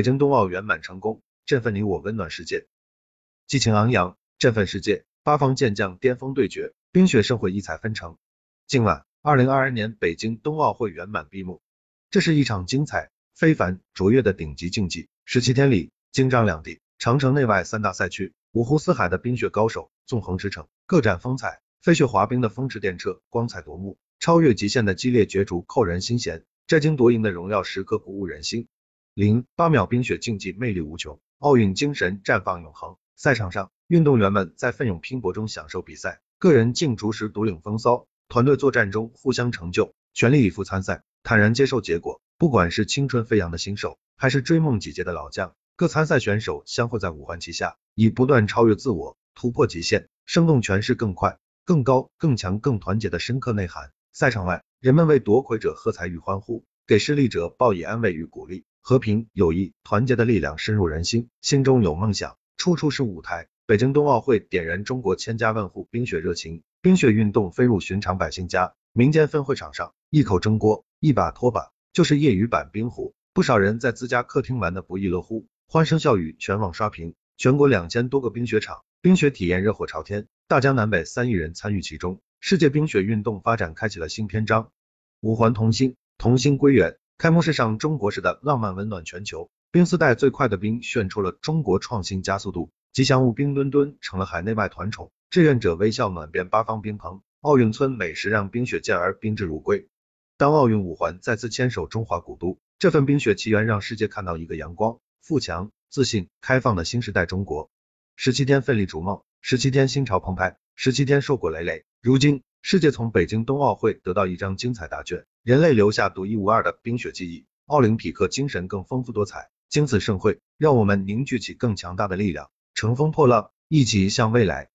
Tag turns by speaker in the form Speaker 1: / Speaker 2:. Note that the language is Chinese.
Speaker 1: 北京冬奥圆满成功，振奋你我，温暖世界。激情昂扬，振奋世界，八方健将巅峰对决，冰雪盛会异彩纷呈。今晚，二零二二年北京冬奥会圆满闭幕，这是一场精彩、非凡、卓越的顶级竞技。十七天里，京张两地、长城内外三大赛区，五湖四海的冰雪高手纵横驰骋，各展风采。飞雪滑冰的风驰电掣，光彩夺目；超越极限的激烈角逐，扣人心弦。摘金夺银的荣耀时刻，鼓舞人心。零八秒冰雪竞技魅力无穷，奥运精神绽放永恒。赛场上，运动员们在奋勇拼搏中享受比赛，个人竞逐时独领风骚，团队作战中互相成就，全力以赴参赛，坦然接受结果。不管是青春飞扬的新手，还是追梦几届的老将，各参赛选手相会在五环旗下，以不断超越自我、突破极限、生动诠释更快、更高、更强、更团结的深刻内涵。赛场外，人们为夺魁者喝彩与欢呼，给失利者报以安慰与鼓励。和平、友谊、团结的力量深入人心，心中有梦想，处处是舞台。北京冬奥会点燃中国千家万户冰雪热情，冰雪运动飞入寻常百姓家。民间分会场上，一口蒸锅，一把拖把，就是业余版冰壶。不少人在自家客厅玩的不亦乐乎，欢声笑语，全网刷屏。全国两千多个冰雪场，冰雪体验热火朝天，大江南北三亿人参与其中，世界冰雪运动发展开启了新篇章。五环同心，同心归元。开幕式上，中国式的浪漫温暖全球。冰丝带最快的冰炫出了中国创新加速度，吉祥物冰墩墩成了海内外团宠，志愿者微笑暖遍八方冰棚。奥运村美食让冰雪健儿宾至如归。当奥运五环再次牵手中华古都，这份冰雪奇缘让世界看到一个阳光、富强、自信、开放的新时代中国。十七天奋力逐梦，十七天心潮澎湃，十七天硕果累累。如今，世界从北京冬奥会得到一张精彩答卷。人类留下独一无二的冰雪记忆，奥林匹克精神更丰富多彩。经此盛会，让我们凝聚起更强大的力量，乘风破浪，一起向未来。